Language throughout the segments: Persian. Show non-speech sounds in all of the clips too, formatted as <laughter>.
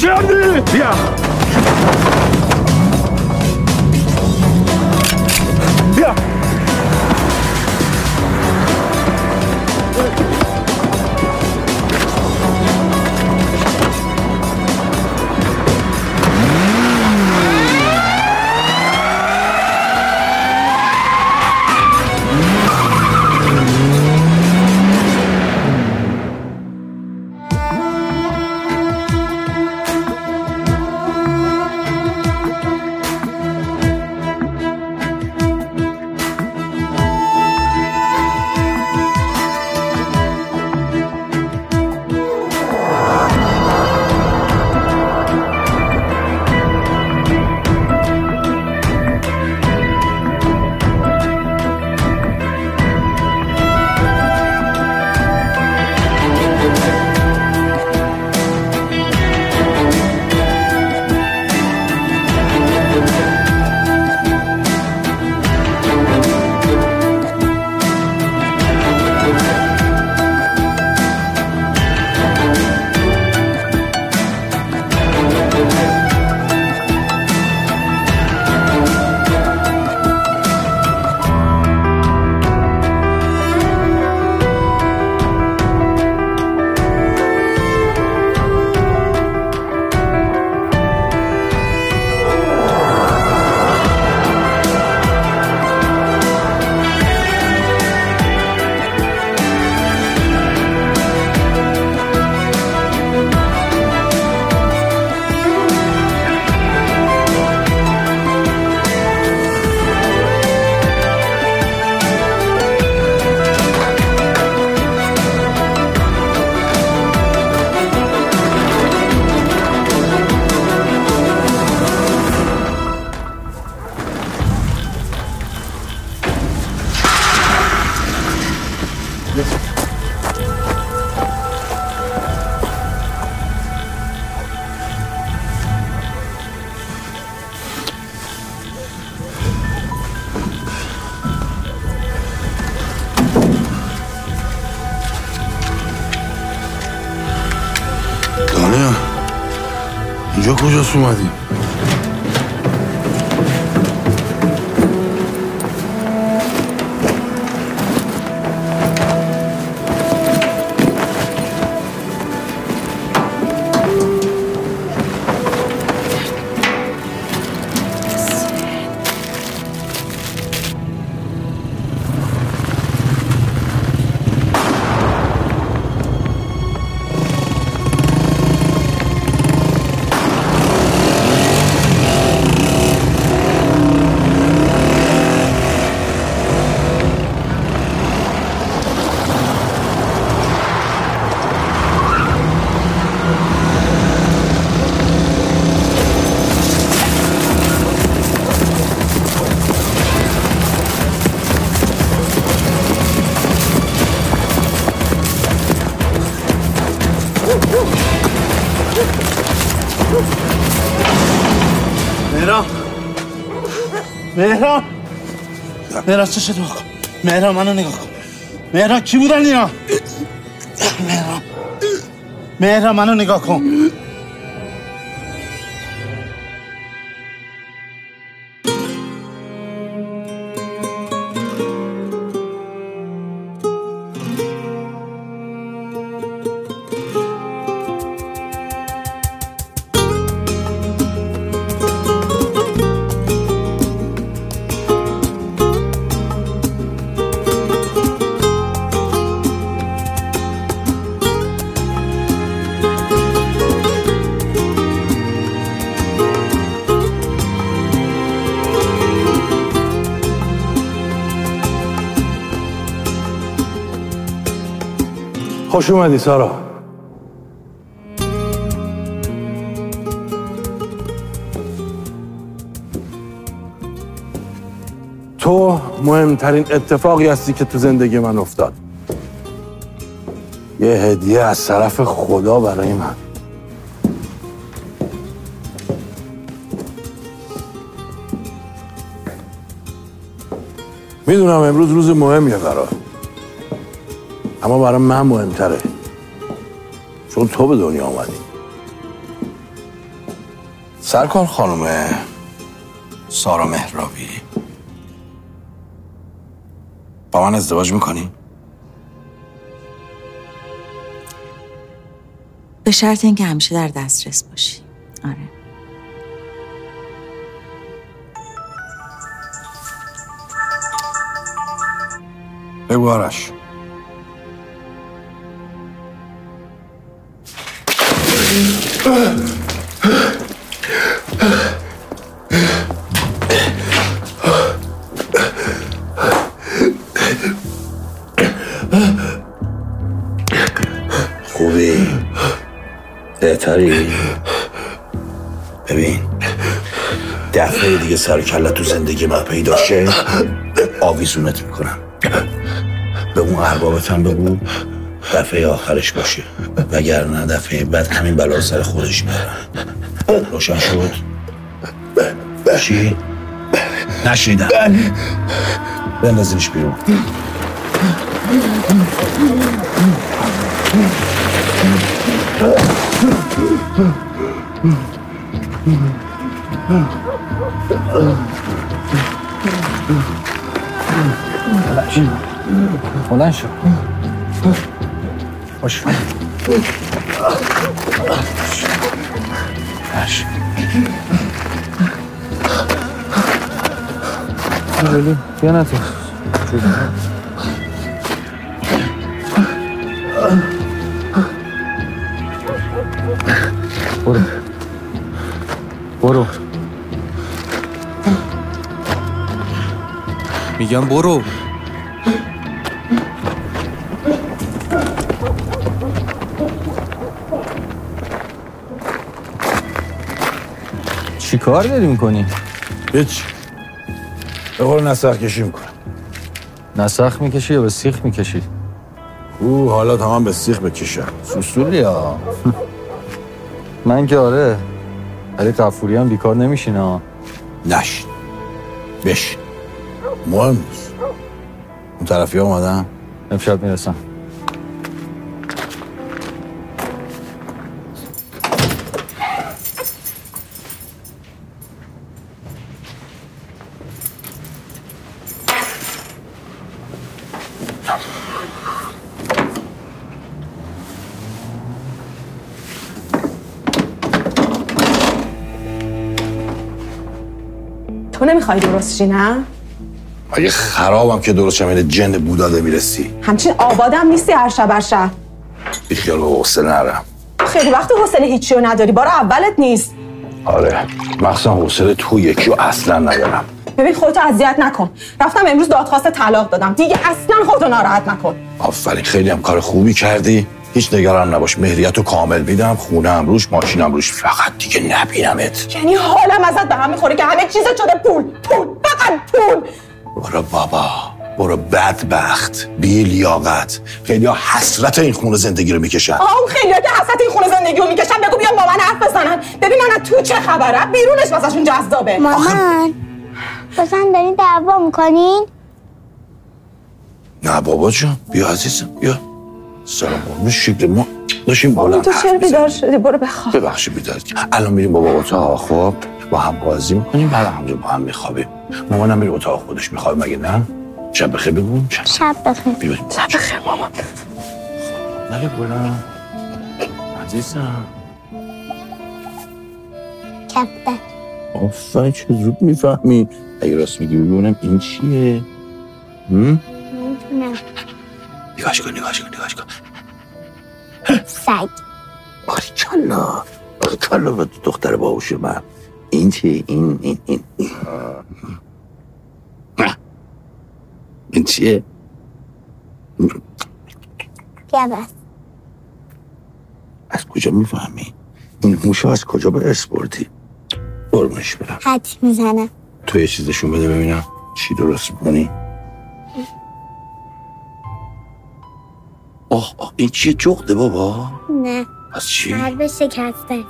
کردی بیا Yo koujou sou mandi. مهران چه شد؟ کن مهران منو نگاه کن. مهران کی بودن اینا؟ مهران مهران منو نگاه کن. خوش اومدی سارا. تو مهمترین اتفاقی هستی که تو زندگی من افتاد. یه هدیه از طرف خدا برای من. می‌دونم امروز روز مهمیه برات. اما برای من مهمتره. چون تو به دنیا آمدی سرکار خانم سارا مهرابی. با من ازدواج می‌کنی؟ به شرط اینکه همیشه در دسترس باشی. آره. بگو آرش. خوبی؟ بهتری؟ ببین دفعه دیگه سر کله تو زندگی من پیدا شه آویزونت می‌کنم. به اون اربابت هم بگو. دفعه آخرش باشه. وگرنه دفعه بعد همین بلا سر خودش میارن روشن شد؟ چی؟ نشیدم بندازینش بیرون. بلند باش باش بیا بیا نه تو برو برو میگم برو چی کار داری می‌کنی؟ هیچ. به قول نسخ کشی می‌کنم. نسخ می‌کشی یا به سیخ می‌کشی؟ او حالا تمام به سیخ بکشم سوسولی ها. <laughs> من که آره ولی قفوری هم بیکار نمیشینه نشین. بشین. مهم نیست. اون طرفی ها اومدن؟ امشب می‌رسم. تو نمی‌خوای درست شی نه؟ اگه خرابم که درست شم جن بوداده می‌رسی. همچین آبادم نیستی هر شب هر شب. بیخیال به حوصله نرم خیلی وقت حوصله هیچی رو نداری. بار اولت نیست. آره مخصوصا حوصله تو یکی رو اصلا ندارم. ببین خودتو اذیت نکن. رفتم امروز دادخواست طلاق دادم. دیگه اصلا خودتو ناراحت نکن. آفرین خیلی هم کار خوبی کردی. هیچ نگران نباش. مهریت رو کامل میدم. خونه هم روش ماشینم روش. فقط دیگه نبینمت. یعنی حالم ازت به هم می‌خوره که همه چیزت شده. پول پول فقط پول. برو بابا. برو بدبخت. بی لیاقت. خیلی ها حسرت این خونه زندگی رو می‌کشن. آه اون خیلی که حسرت این خونه زندگی رو می‌کشن. بگو بیان با من حرف بزنن. ببینن از تو چه خبره؟ بیرونش واسهشون جذابه. مامان بازم دارین دعوا می‌کنین؟ نه بابا جان بیا عزیزم. بیا. سلام قربون شکل ما داشتیم بالا. تو چرا بیدار شدی؟ برو بخواب. ببخشید بیدار الان میریم بابا اتاق خب با هم بازی می‌کنیم. بعد همونجا با هم میخوابیم. مامانم میره اتاق خودش میخوابه. مگه نه؟ شب بخیر بگو. شب. شب بخیر. بیا. شب بخیر مامان. نگه بلند عزیزم. کفته آفرین چه زود می‌فهمی اگه راست میگی ببینم این چیه. هم؟ نمی‌تونم نگاش کن نگاش کن نگاش کن. سگ. باریکلا باریکلا به دختر باهوش من. این چیه این این این. این. چیه؟ بیا بس از کجا می‌فهمی؟ این موشو از کجا به ارث بردی؟ قربونش برم. حد می‌زنم. تو یه چیزشون بده ببینم. چی درست می‌کنی؟ آه آه این چیه؟ جغده بابا. نه. از چی؟ قلب شکسته.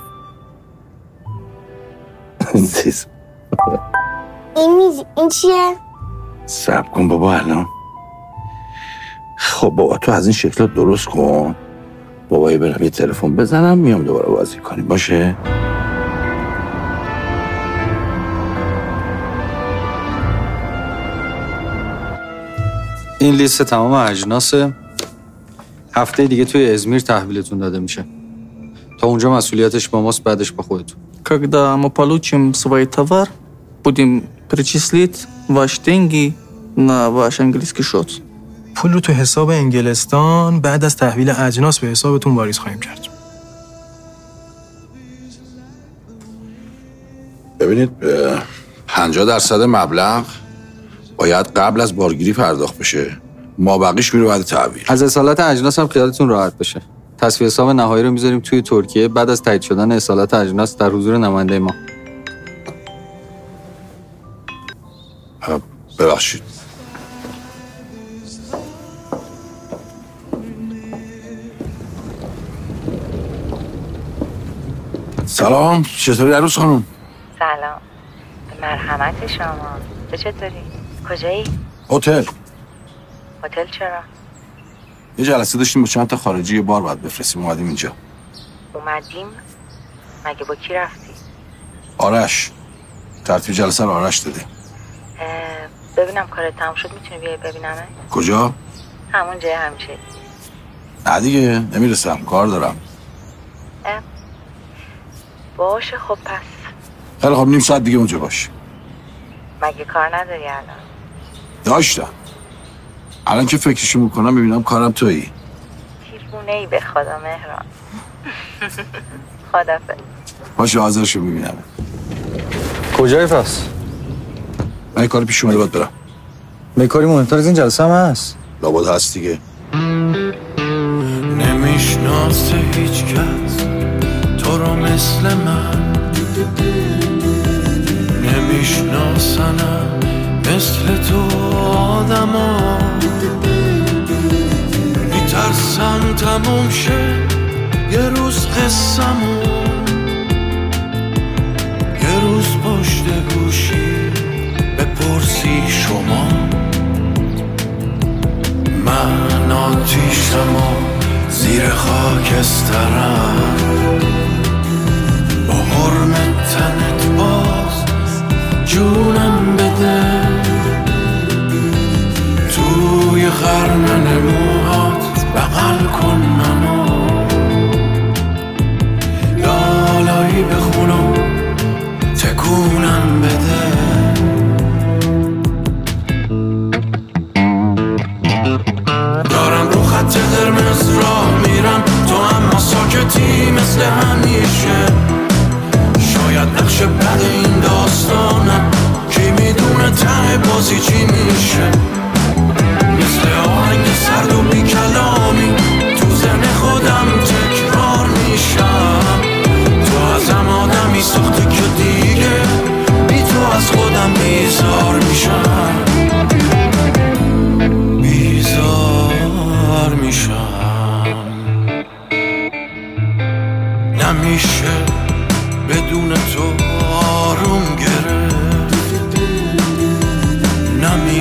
این میز این چیه؟ سب کن بابا الان. خب بابا تو از این شکلات درست کن. بابایی برم یه تلفن بزنم میام دوباره بازی کنیم. باشه؟ این لیست تمام اجناسه. هفته دیگه توی ازمیر تحویلتون داده میشه تا اونجا مسئولیتش با ماست بعدش با خودتون Когда мы получим свой товар, будем перечислить ваши деньги на ваш английский счет. پول رو تو حساب انگلستان بعد از تحویل اجناس به حسابتون واریز خواهیم کرد ببینید اه، 50 درصد مبلغ باید قبل از بارگیری پرداخت بشه ما بقیش میره بعد تحویل از اصالت اجناس هم خیالتون راحت بشه تصفیه حساب نهایی رو می‌ذاریم توی ترکیه بعد از تایید شدن اصالت اجناس در حضور نماینده ما. ببخشید. سلام چطوری عروس خانم؟ سلام. مرحمت شما. تو چطوری؟ کجایی؟ هتل. هتل چرا؟ یه جلسه داشتیم با چند تا خارجی یه بار باید بفرستیم اومدیم اینجا. اومدیم؟ مگه با کی رفتی؟ آرش. ترتیب جلسه رو آرش داده. ببینم کارت تموم شد می‌تونی بیای ببینم کجا؟ همون جای همیشه. نه دیگه نمی‌رسم. کار دارم. باشه خب پس. خیلی خب نیم ساعت دیگه اونجا باش. مگه کار نداری الان؟ داشتم. الان که فکرشو می‌کنم ببینم کارم تویی. دیوونه ای به خدا مهران. خدافظ. باشه حاضرشو ببینم کجای پس؟ من کار پیش اومده باید برم. میکاری مهمتر از این جلسه هم هست. لابد هست دیگه. نمی‌شناسه هیچ کس. تو رو مثل من. نمیشناسنم. مثل تو آدما. میترسم تموم شه یه روز قصمون یه روز پشت گوشی بپرسی شما. من آتیشم و زیر خاکسترم. با حرم تنت باز جونم بده. خرمن موهات بغل کن منو. لالایی بخونم تکونم بده. دارم رو خط قرمز راه میرم تو اما ساکتی مثل همیشه. شاید نقش بد این داستانم کی می‌دونه ته بازی چی میشه.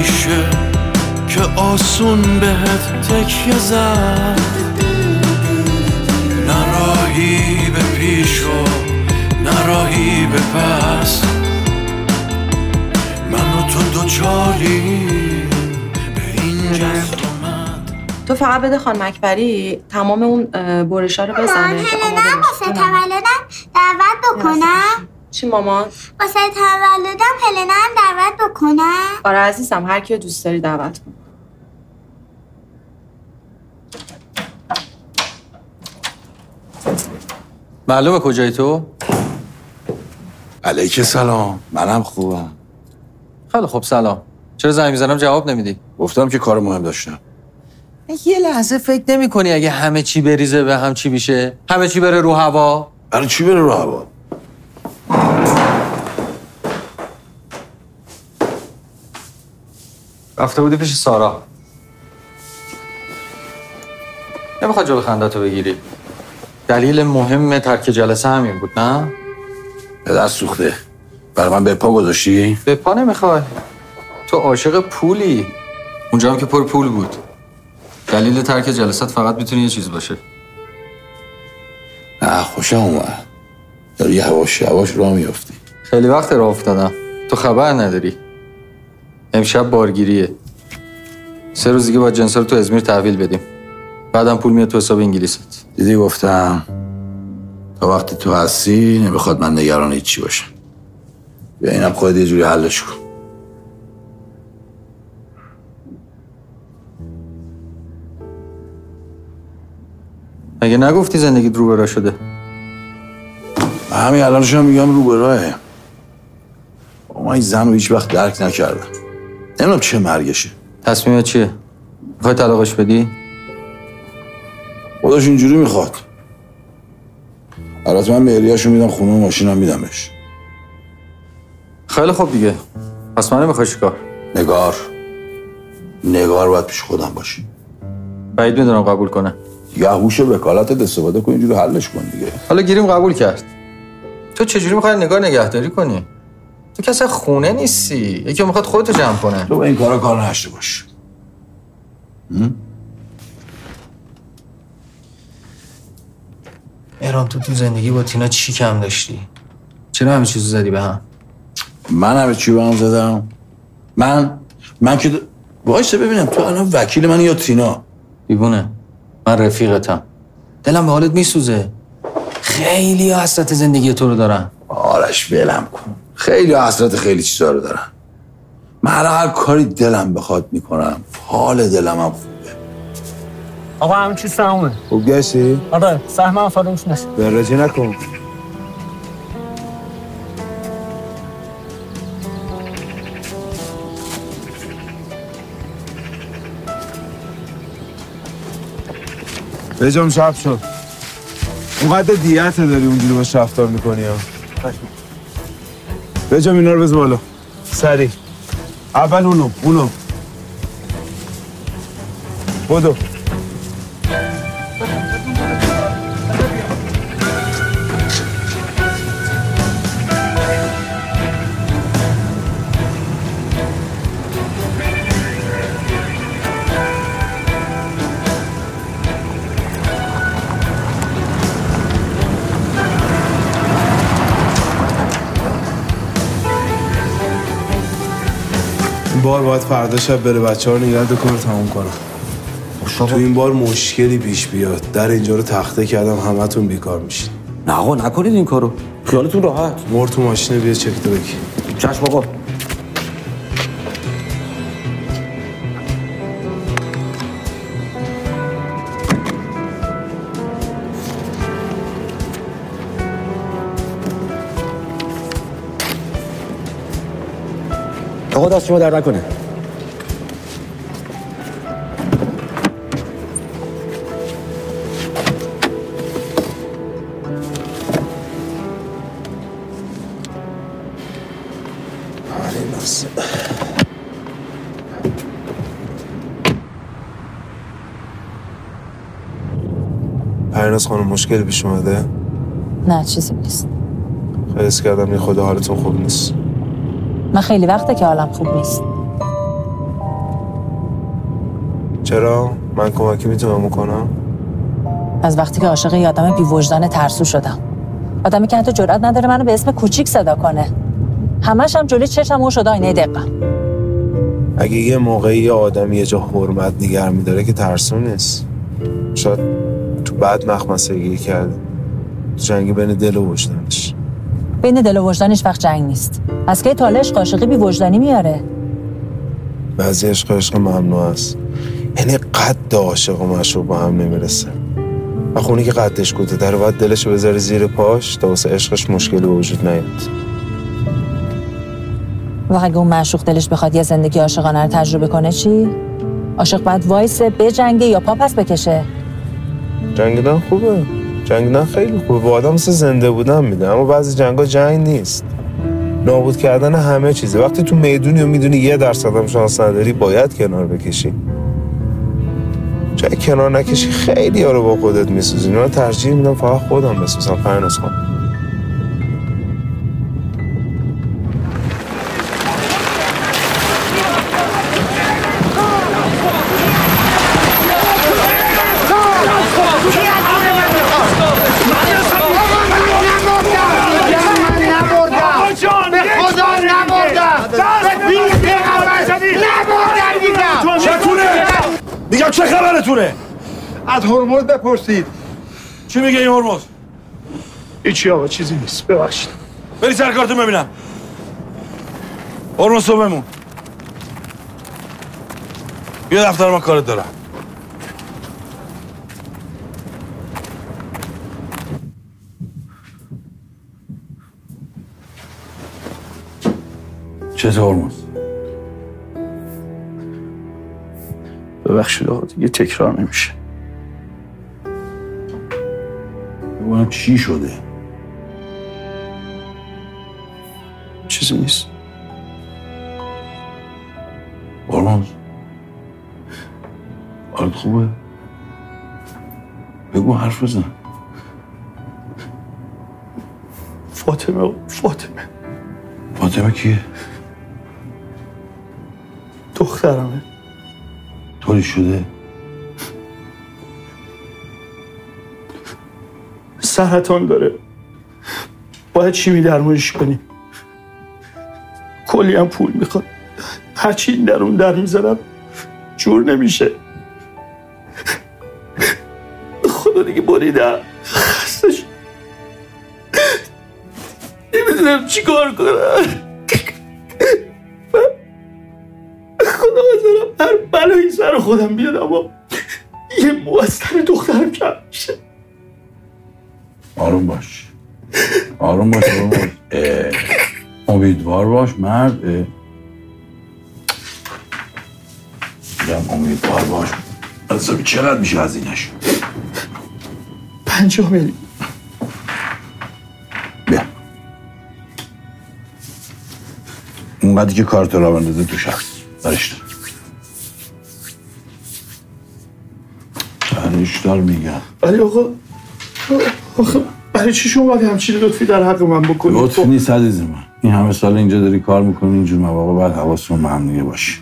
نمیشه که آسون بهت تکیه زد. نراهی به پیش و نراهی به پس. من و تو دوچاری به این جست تو فقط بده خان مکبری تمام اون برشا رو بزنه. که آماده هلنم باشه. واسه تولدم دعوت بکنم. چی مامان؟ واسه تولدم هلنم دعوت بکنم آره عزیزم هر کیو دوست داری دعوت کن معلومه کجای تو؟ علیک سلام منم خوبم خیلی خب سلام چرا زنگ می‌زنم جواب نمیدی؟ گفتم که کار مهم داشتم یه لحظه فکر نمی کنی اگه همه چی بریزه به هم چی میشه؟ همه چی بره رو هوا؟ برای چی بره رو هوا؟ رفته بودی پیش سارا. نمی‌خواد جلو خندتو بگیری. دلیل مهم ترک جلسه همین بود نه؟ پدر سوخته. برای من به پا گذاشتی؟ به پا نمی‌خوای. تو عاشق پولی. اونجا هم که پر پول بود. دلیل ترک جلسات فقط می‌تونه یه چیز باشه. نه خوشم اومد. داری یواش یواش راه میافتی. خیلی وقت راه افتادم. تو خبر نداری. امشب بارگیریه. سه روز دیگه باید جنسا رو تو ازمیر تحویل بدیم. بعدم پول میاد تو حساب انگلیست. دیدی گفتم تا وقتی تو هستی نمی‌خواد من نگران هیچی باشم. بیا اینم خودت یه جوری حلش کن. مگه نگفتی زندگی رو برا شده؟ همین الانش هم میگم رو به راهه با من این زن رو هیچ وقت درک نکردم. نمی‌دونم چه مرگشه. تصمیمت چیه؟ می‌خوای طلاقش بدی؟ خودش اینجوری می‌خواد. البته من مهریه‌شو میدم خونه و ماشینم میدمش. خیلی خوب دیگه. پس من نمی‌خوای چیکار؟ نگار. نگار باید پیش خودم باشی بعید می‌دونم قبول کنه. یا هوش وکالتت استفاده کن اینجوری حلش کن دیگه. حالا گیریم قبول کرد. تو چجوری می‌خوای نگار نگهداری کنی؟ تو کسی خونه نیستی. یکی می‌خواد خودتو جمع کنه. تو به این کارا کار نشته باش. ایران تو تو زندگی با تینا چی کم داشتی؟ چرا همه چیزو زدی به هم؟ من همه چی به هم زدم. من؟ من که وایسه ببینم تو الان وکیل من یا تینا؟ دیوونه من رفیقتم. دلم به حالت میسوزه. خیلی حسرت زندگی تو رو دارن. آرش ولم کن. خیلی حسرت خیلی چیزا رو دارم من هر کاری دلم بخواد می‌کنم. حال دلم هم خوب آقا همه چیز تمومه. خوب گشتی؟ آره سهمم فراموش نشه. براجی نکن. بجام شب شد. اونقدر دیت داری اونجوری باش رفتار می‌کنی ها. بجام اینا رو بز بالا. سری. اول اونو اونو. بدو. بار باید فردا شب بره بچه ها رو نگرد کار تموم کنم. تو این بار مشکلی پیش بیاد. در اینجا رو تخته کردم همتون بیکار میشین. نه آقا نکنید این کارو. خیالتون راحت. مر تو ماشینه بیا چک تو بگی چشم آقا. آقا دست شما در نکنه. پرناز خانم مشکلی پیش اومده؟ نه چیزی نیست. خیلی کردم یه خود حالتون خوب نیست. من خیلی وقته که حالم خوب نیست. چرا؟ من کمکی می‌تونم بکنم؟ از وقتی که عاشق یه آدم بی وجدان ترسو شدم. آدمی که حتی جرئت نداره منو به اسم کوچیک صدا کنه. همش هم جلوی چشم او شده آینه دقم اگه یه موقعی یه آدمی یه جا حرمت نگر میداره که ترسو نیست. شاید تو بعد مخمسگی کرده تو جنگی بین دل و وجدانش. بین دل و وجدانش وقت جنگ نیست. از کی تاله عشق عاشقی بی وجدانی میاره؟ بعضی عشق عشق ممنوع است. یعنی قد عاشق و معشوق با هم نمی‌رسه. و خونی که قدش کوته در باید دلش بذاره زیر پاش تا واسه عشقش مشکلی وجود نیاد. و اگه اون معشوق دلش بخواد یه زندگی عاشقانه رو تجربه کنه چی؟ عاشق باید وایسه بجنگه یا پا پس بکشه؟ جنگیدن خوبه. جنگیدن خیلی خوبه به آدم مثل زنده بودن میده. اما بعضی جنگا جنگ نیست. نابود کردن همه چیزه. وقتی تو می‌دونی و می‌دونی یه درصد هم شانس نداری باید کنار بکشی. جای کنار نکشی خیلی ها رو با خودت میسوزی. من ترجیح میدم فقط خودم بسوزم. فرناز خانم. میگم چه خبرتونه؟ از هرمز بپرسید. چی میگه این هرمز؟ هیچی آقا چیزی نیست. ببخشید. بری سر کارتون ببینم. هرمز تو بمون. بیا دفتر من کارت دارم. چطور هرمز؟ ببخشید آقا دیگه تکرار نمیشه. ببینم چی شده؟ چیزی نیست. هرمز حالت خوبه؟ بگو حرف بزن. فاطمه فاطمه. فاطمه کیه؟ دخترمه. طوری شده سرطان داره باید شیمی درمانش کنیم کلی هم پول می‌خواد هرچی این در اون در می‌زنم جور نمیشه خدا دیگه بریدم خسته شدم. نمی‌دونم چی کار کنم سر خودم بیاد اما یه مو از سر دخترم کم میشه. آروم باش. آروم باش آروم باش. امیدوار باش مرد. امیدوار باش. حسابی چقدر میشه هزینهش؟ پنجاه میلیون. بیا. اونقدری که کارت را بندازه تو شخص. برش دار برش دار میگم؟ ولی آقا آخه برای چی شما باید همچین لطفی در حق من بکنید؟ لطف نیست عزیز من. این همه سال اینجا داری کار می‌کنی اینجور مواقع باید حواستون به هم دیگه باشه.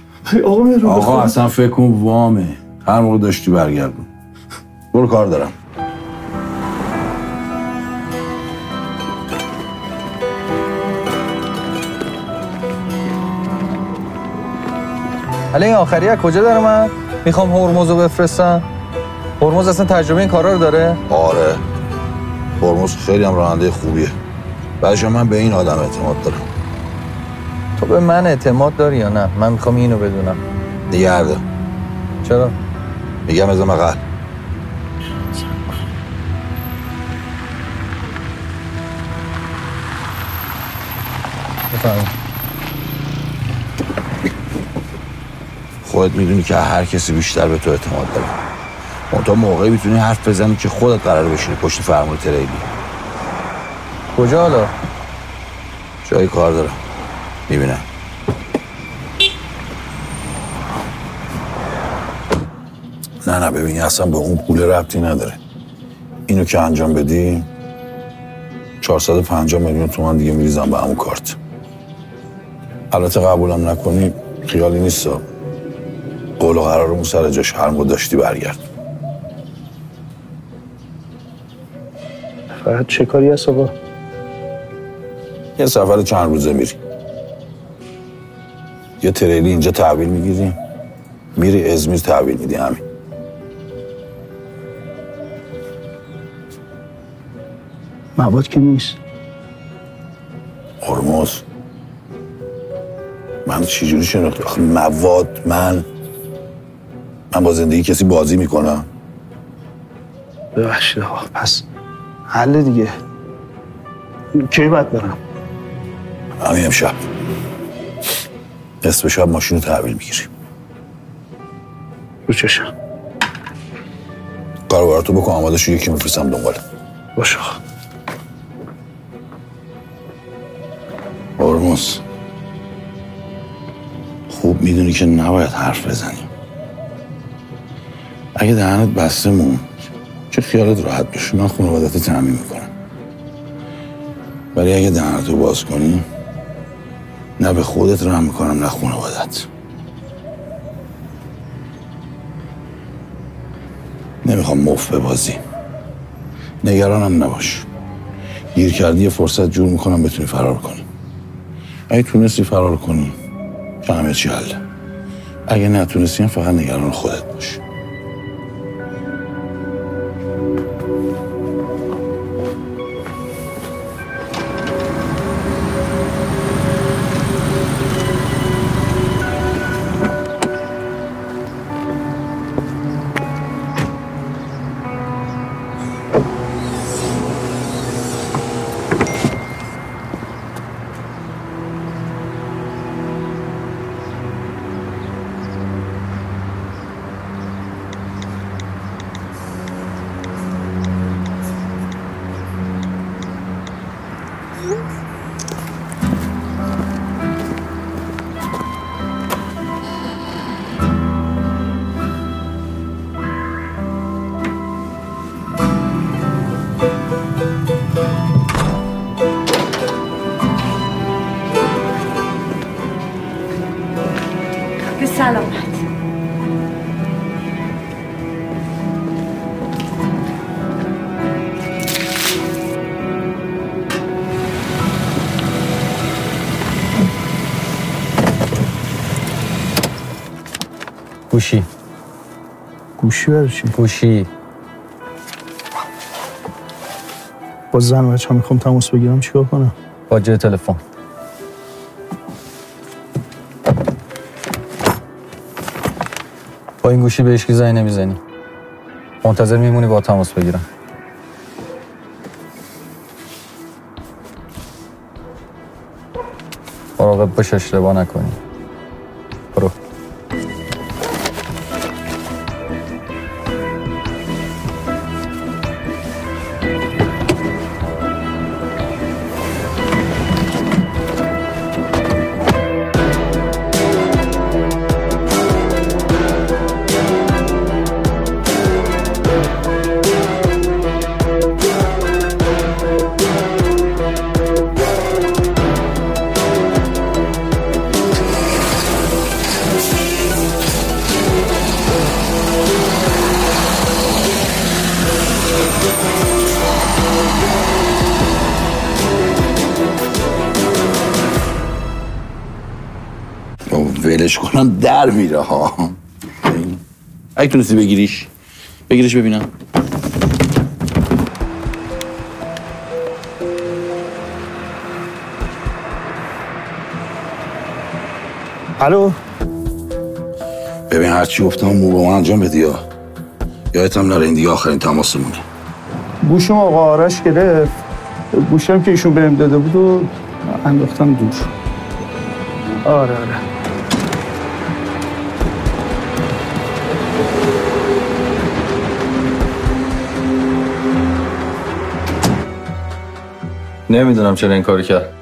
آقا مهران آقا اصلا فکر کن وامه. هر موقع داشتی برگردون. برو کار دارم. حالا این آخری از کجا داره من می‌خوام هرمز رو بفرستم. هرمز اصلا تجربه این کارا رو داره؟ آره. هرمز خیلی هم راننده خوبیه. بعدش من به این آدم اعتماد دارم. تو به من اعتماد داری یا نه؟ من می‌خوام اینو بدونم. نگرده چرا؟ میگم از مقل بفرمایید. خودت می‌دونی که هر کسی بیشتر به تو اعتماد داره. تا موقعی می‌تونی حرف بزنی که خودت قرار بشینی پشت فرمون تریلی. کجا حالا؟ جای کار دارم. می‌بینم. نه نه ببین اصلا به اون پول ربطی نداره. اینو که انجام بدی 450 میلیون تومن دیگه میریزم به همون کارت. البته قبولم نکنی خیالی نیست. قول و قرارمون سر جاش هر داشتی برگرد. فقط چه کاری هست آقا؟ یه سفر چند روزه میری. یه تریلی اینجا تحویل می‌گیری. میری ازمیر تحویل میدی همین. مواد که نیست. هرمز. من چجوری شناختی آخه مواد من. من با زندگی کسی بازی می‌کنم. ببخشید آقا پس حل دیگه. کی باید برم؟ همین امشب. نصف شب ماشین رو تحویل می‌گیری رو چشم. کارباراتو بکن آماده شو یکی میفرستم دنباله باش آقا. هرمز. خوب می‌دونی که نباید حرف بزنی اگه دهنت بسته مون که خیالت راحت بشه من خانوادت رو تعمین می‌کنم. ولی اگه دهنت رو باز کنی نه به خودت رحم می‌کنم نه خانوادت نمی‌خوام مف ببازی. نگرانم نباش. گیر کردی فرصت جور می‌کنم بتونی فرار کنی. اگه تونستی فرار کنی که همه چی حله اگه نتونستی فقط نگران خودت باش. سلامت. گوشی. گوشی برشی گوشی. با زن بچه ها می‌خوام تماس بگیرم چیکار کنم؟ با جای تلفن. این گوشی به هیچ کی زنگ نمی‌زنی. منتظر میمونی با تماس بگیرم. مراقب باش اشتباه نکنی. ولش کنم در میره ها. اگه تونستی بگیریش. بگیرش ببینم. الو؟ ببین هرچی گفتم مو با من انجام بدی یا. یادت هم نره این دیگه آخرین تماسمونه. گوشم آقا آرش گرفت. گوشم که ایشون بهم داده بود و انداختم دور. آره آره. نمی‌دونم چرا این کاری کرد.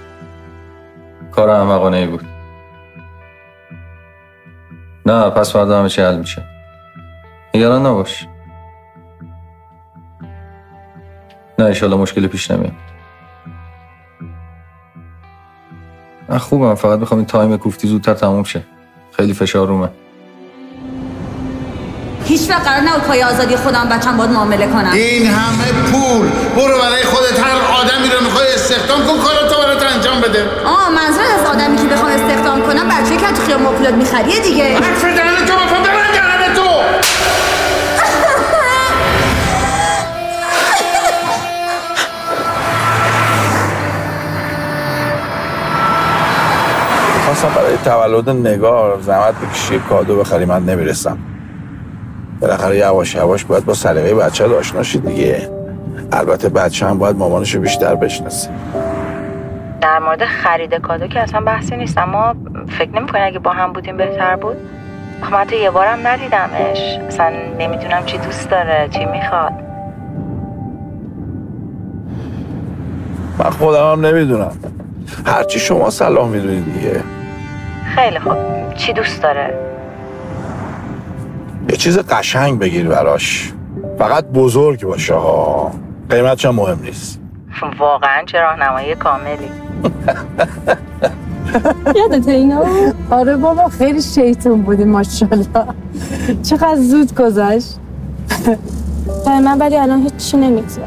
کار احمقانه ای بود. نه پس فردا همه چی حل میشه. نگران نباش. نه ایشالله مشکلی پیش نمیاد. من خوبم فقط می‌خوام این تایم کوفتی زودتر تموم شه. خیلی فشار رومه هیچ وقت قرار نبود پای آزادی خودم بچم باید معامله کنم. این همه پول. برو برای خودت هر می‌خوای استخدام کن کاراتو برات انجام بده. آه منظور از آدمی که بخوام استخدام کنم بچه که تو خیام ماپولاد میخریه دیگه. حرف دهن تو بفهم ببند دهن تو. خواستم برای تولد نگار زحمت بکشی کادو بخری من نمی‌رسم. بالاخره یواش یواش باید با سلیقه بچه آشنا شی دیگه. البته بچه هم باید مامانشو بیشتر بشناسه. در مورد خرید کادو که اصلا بحثی نیست اما فکر نمی‌کنی اگه با هم بودیم بهتر بود؟ من حتی یه بارم ندیدمش. اصلا نمی‌دونم چی دوست داره چی می‌خواد. من خودم هم نمی‌دونم. هرچی شما سلام می‌دونی دیگه. خیلی خوب. چی دوست داره؟ یه چیز قشنگ بگیر براش. فقط بزرگ باشه ها. قیمتش هم مهم نیست. واقعا چه راهنمایی کاملی. <laughs> یادت اینا؟ آره بابا خیلی شیطون بودی ماشاءالله. چقدر زود گذشت. برای من ولی الان هیچی نمیگذره.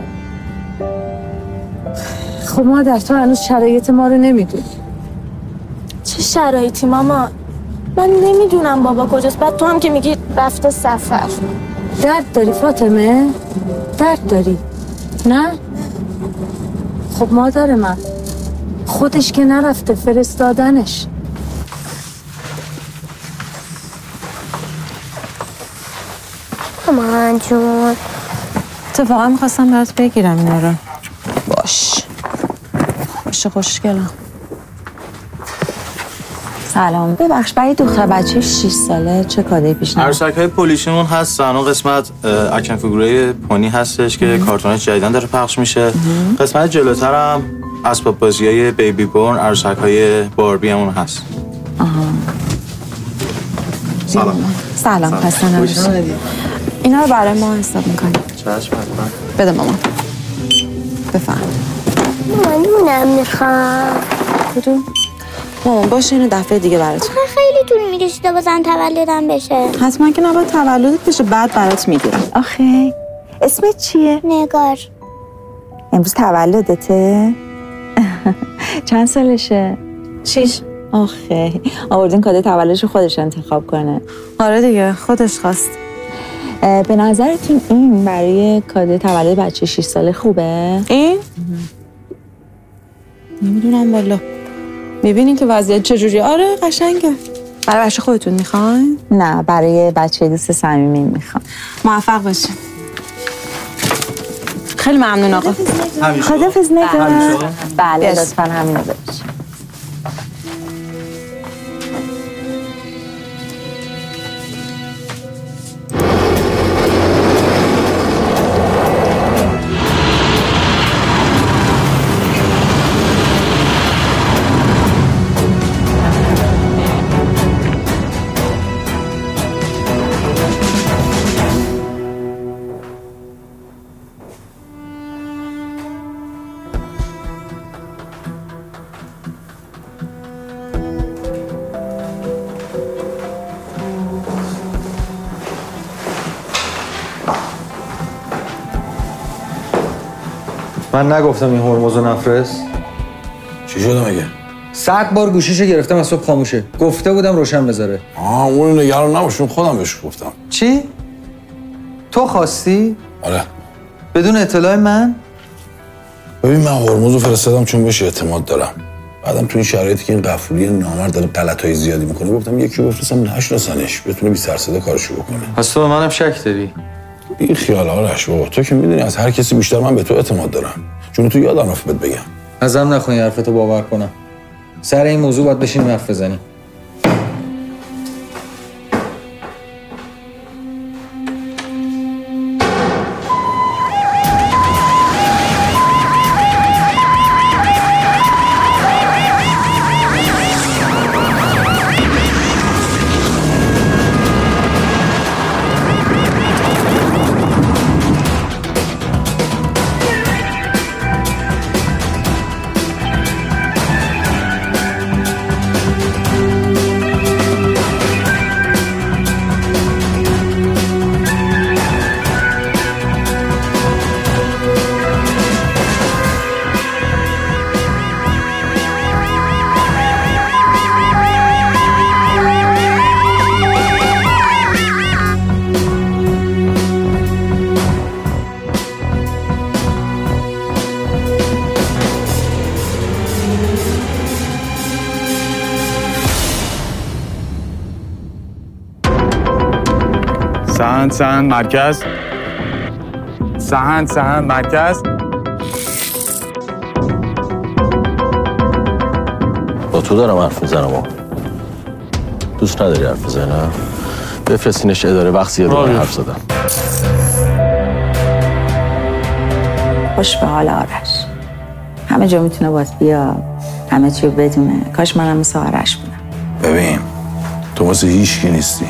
خب مادر تو هنوز شرایط ما رو نمی‌دونی. چه شرایطی ماما؟ من نمی‌دونم بابا کجاست. بعد تو هم که میگی رفته سفر. درد داری فاطمه؟ درد داری؟ نه؟ خب مادر من. خودش که نرفته فرستادنش. مامان جون. اتفاقا می‌خواستم برات بگیرم اینا رو. باش. باشه خوشگلم. سلام. ببخش برای دختر بچه 6 ساله چه کادوی پیشنهاد عروسک های پولیشمون هستن. اون قسمت اه، action figure ه pony هستش که کارتونش جدیدن داره پخش میشه. قسمت جلوتر هم اسباب بازی های بیبی بورن عروسک های باربی همون هست. سلام. سلام خسته. اینا رو برای ما حساب می‌کنیم چشم بده مامان بفهم من نونم می‌خوام. کدوم؟ مامان باشه اینو دفعه دیگه برات خیلی طول میکشیده بازم تولدم بشه حتما که نباید تولدت بشه بعد برات می‌گیرم آخه اسمت چیه؟ نگار امروز تولدته؟ <laughs> چند سالشه؟ شیش آخه آوردین کادو تولدش خودش انتخاب کنه آره دیگه خودش خواست به نظرتون این برای کادو تولد بچه 6 ساله خوبه؟ این؟ نمی‌دونم والا می‌بینین که وضعیت چجوری؟ آره قشنگه. برای بچه خودتون می‌خواین؟ نه برای بچه دوست صمیمی می‌خوام. موفق باشین. خیلی ممنون آقا. خدافز نگاه بله. لطفا همینو ببینید من نگفتم این هرمز رو نفرست چی شده مگه؟ صد بار گوشیشو گرفتم از صبح خاموشه گفته بودم روشن بذاره آه اون نگران نباشون خودم بهش گفتم چی؟ تو خواستی؟ آره بدون اطلاع من؟ ببین من هرمز رو فرستادم چون بهش اعتماد دارم بعدم تو این شرایطی که این قفولی نامرد داره غلطای زیادی می‌کنه گفتم یکی بفرستم نشناسنش بتونه بی سر صدا کارشو بکنه پس تو به منم شک داری بی خیال آرش بابا تو که می‌دونی از هر کسی بیشتر من به تو اعتماد دارم. چون تو یادم رفت بهت بگم. ازم نخوای این حرفتو باور کنم. سر این موضوع باید بشینیم حرف بزنیم سهند مرکز. سهند سهند مرکز. با تو دارم حرف می‌زنم دوست نداری حرف بزنم بفرستینش اداره وقت زیاده من حرف زدم. خوش به حال آرش. همه جا می‌تونه باز بیا. همه چی رو بدونه. کاش منم مثل آرش بودم. ببین تو واسه هیچ کی نیستی.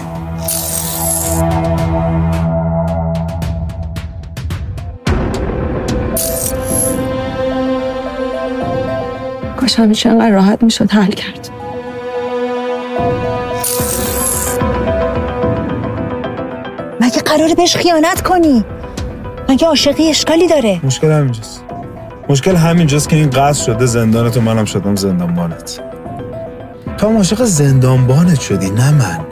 کاش همیشه انقدر راحت می‌شد حل کرد. مگه قراره بهش خیانت کنی؟ مگه عاشقی اشکالی داره؟ مشکل همینجاست. مشکل همینجاست که این قصد شده زندانت و منم شدم زندانبانت. تو هم عاشق زندانبانت شدی نه من.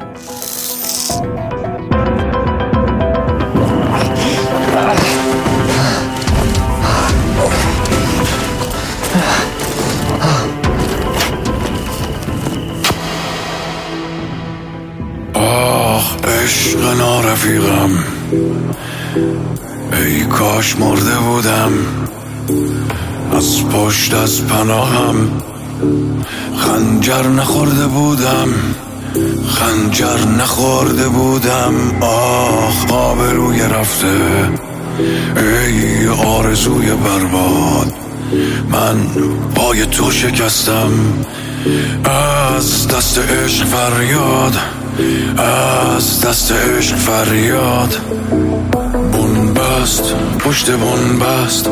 عشق نارفیقم. ای کاش مرده بودم. از پشت از پناهم. خنجر نخورده بودم. خنجر نخورده بودم. آخ آبروی رفته. ای آرزوی برباد. من پای تو شکستم. از دست عشق فریاد. از دست عشق فریاد. بون بست پشت بون بست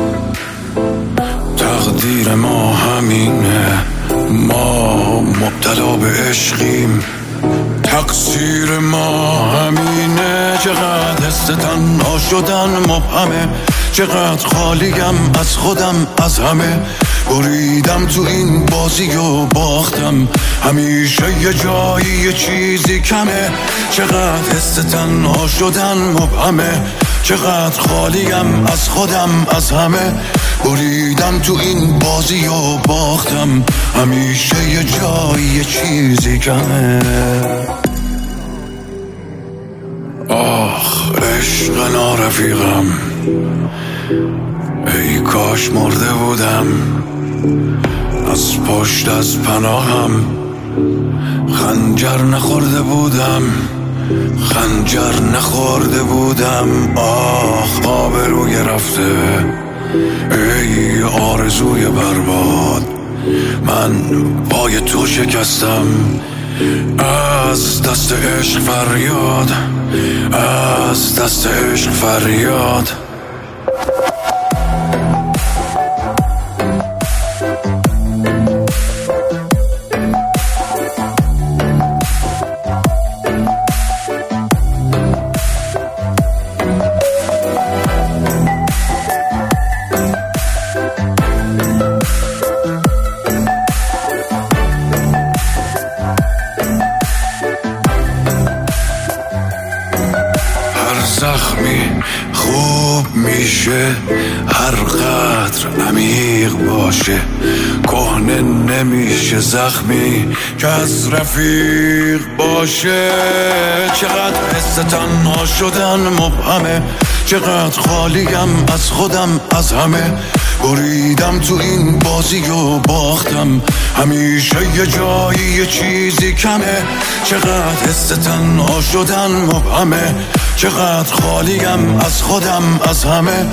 تقدیر ما همینه. ما مبتلا به عشقیم. تقصیر ما همینه. چقدر حس تنها شدن مبهمه. چقدر خالیم از خودم از همه. بریدم تو این بازی و باختم. همیشه یه جایی یه چیزی کمه. چقدر حس تنها شدن مبهمه. چقدر خالیم از خودم از همه. بریدم تو این بازی و باختم. همیشه یه جایی یه چیزی کمه. آخ عشق نارفیقم. ای کاش مرده بودم. از پشت از پناهم خنجر نخورده بودم خنجر نخورده بودم. آخ آبروی رفته. ای آرزوی برباد من پای تو شکستم. از دست عشق فریاد از دست عشق فریاد. نمیشه زخمی که از رفیق باشه. چقدر حس تنها شدن مبهمه. چقدر خالیم از خودم از همه. بریدم تو این بازی و باختم. همیشه یه جایی یه چیزی کمه. چقدر حس تنها شدن مبهمه. چقدر خالیم از خودم از همه.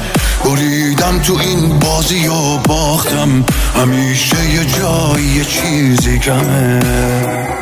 بریدم تو این بازی و باختم. همیشه یه جایی چیزی کمه.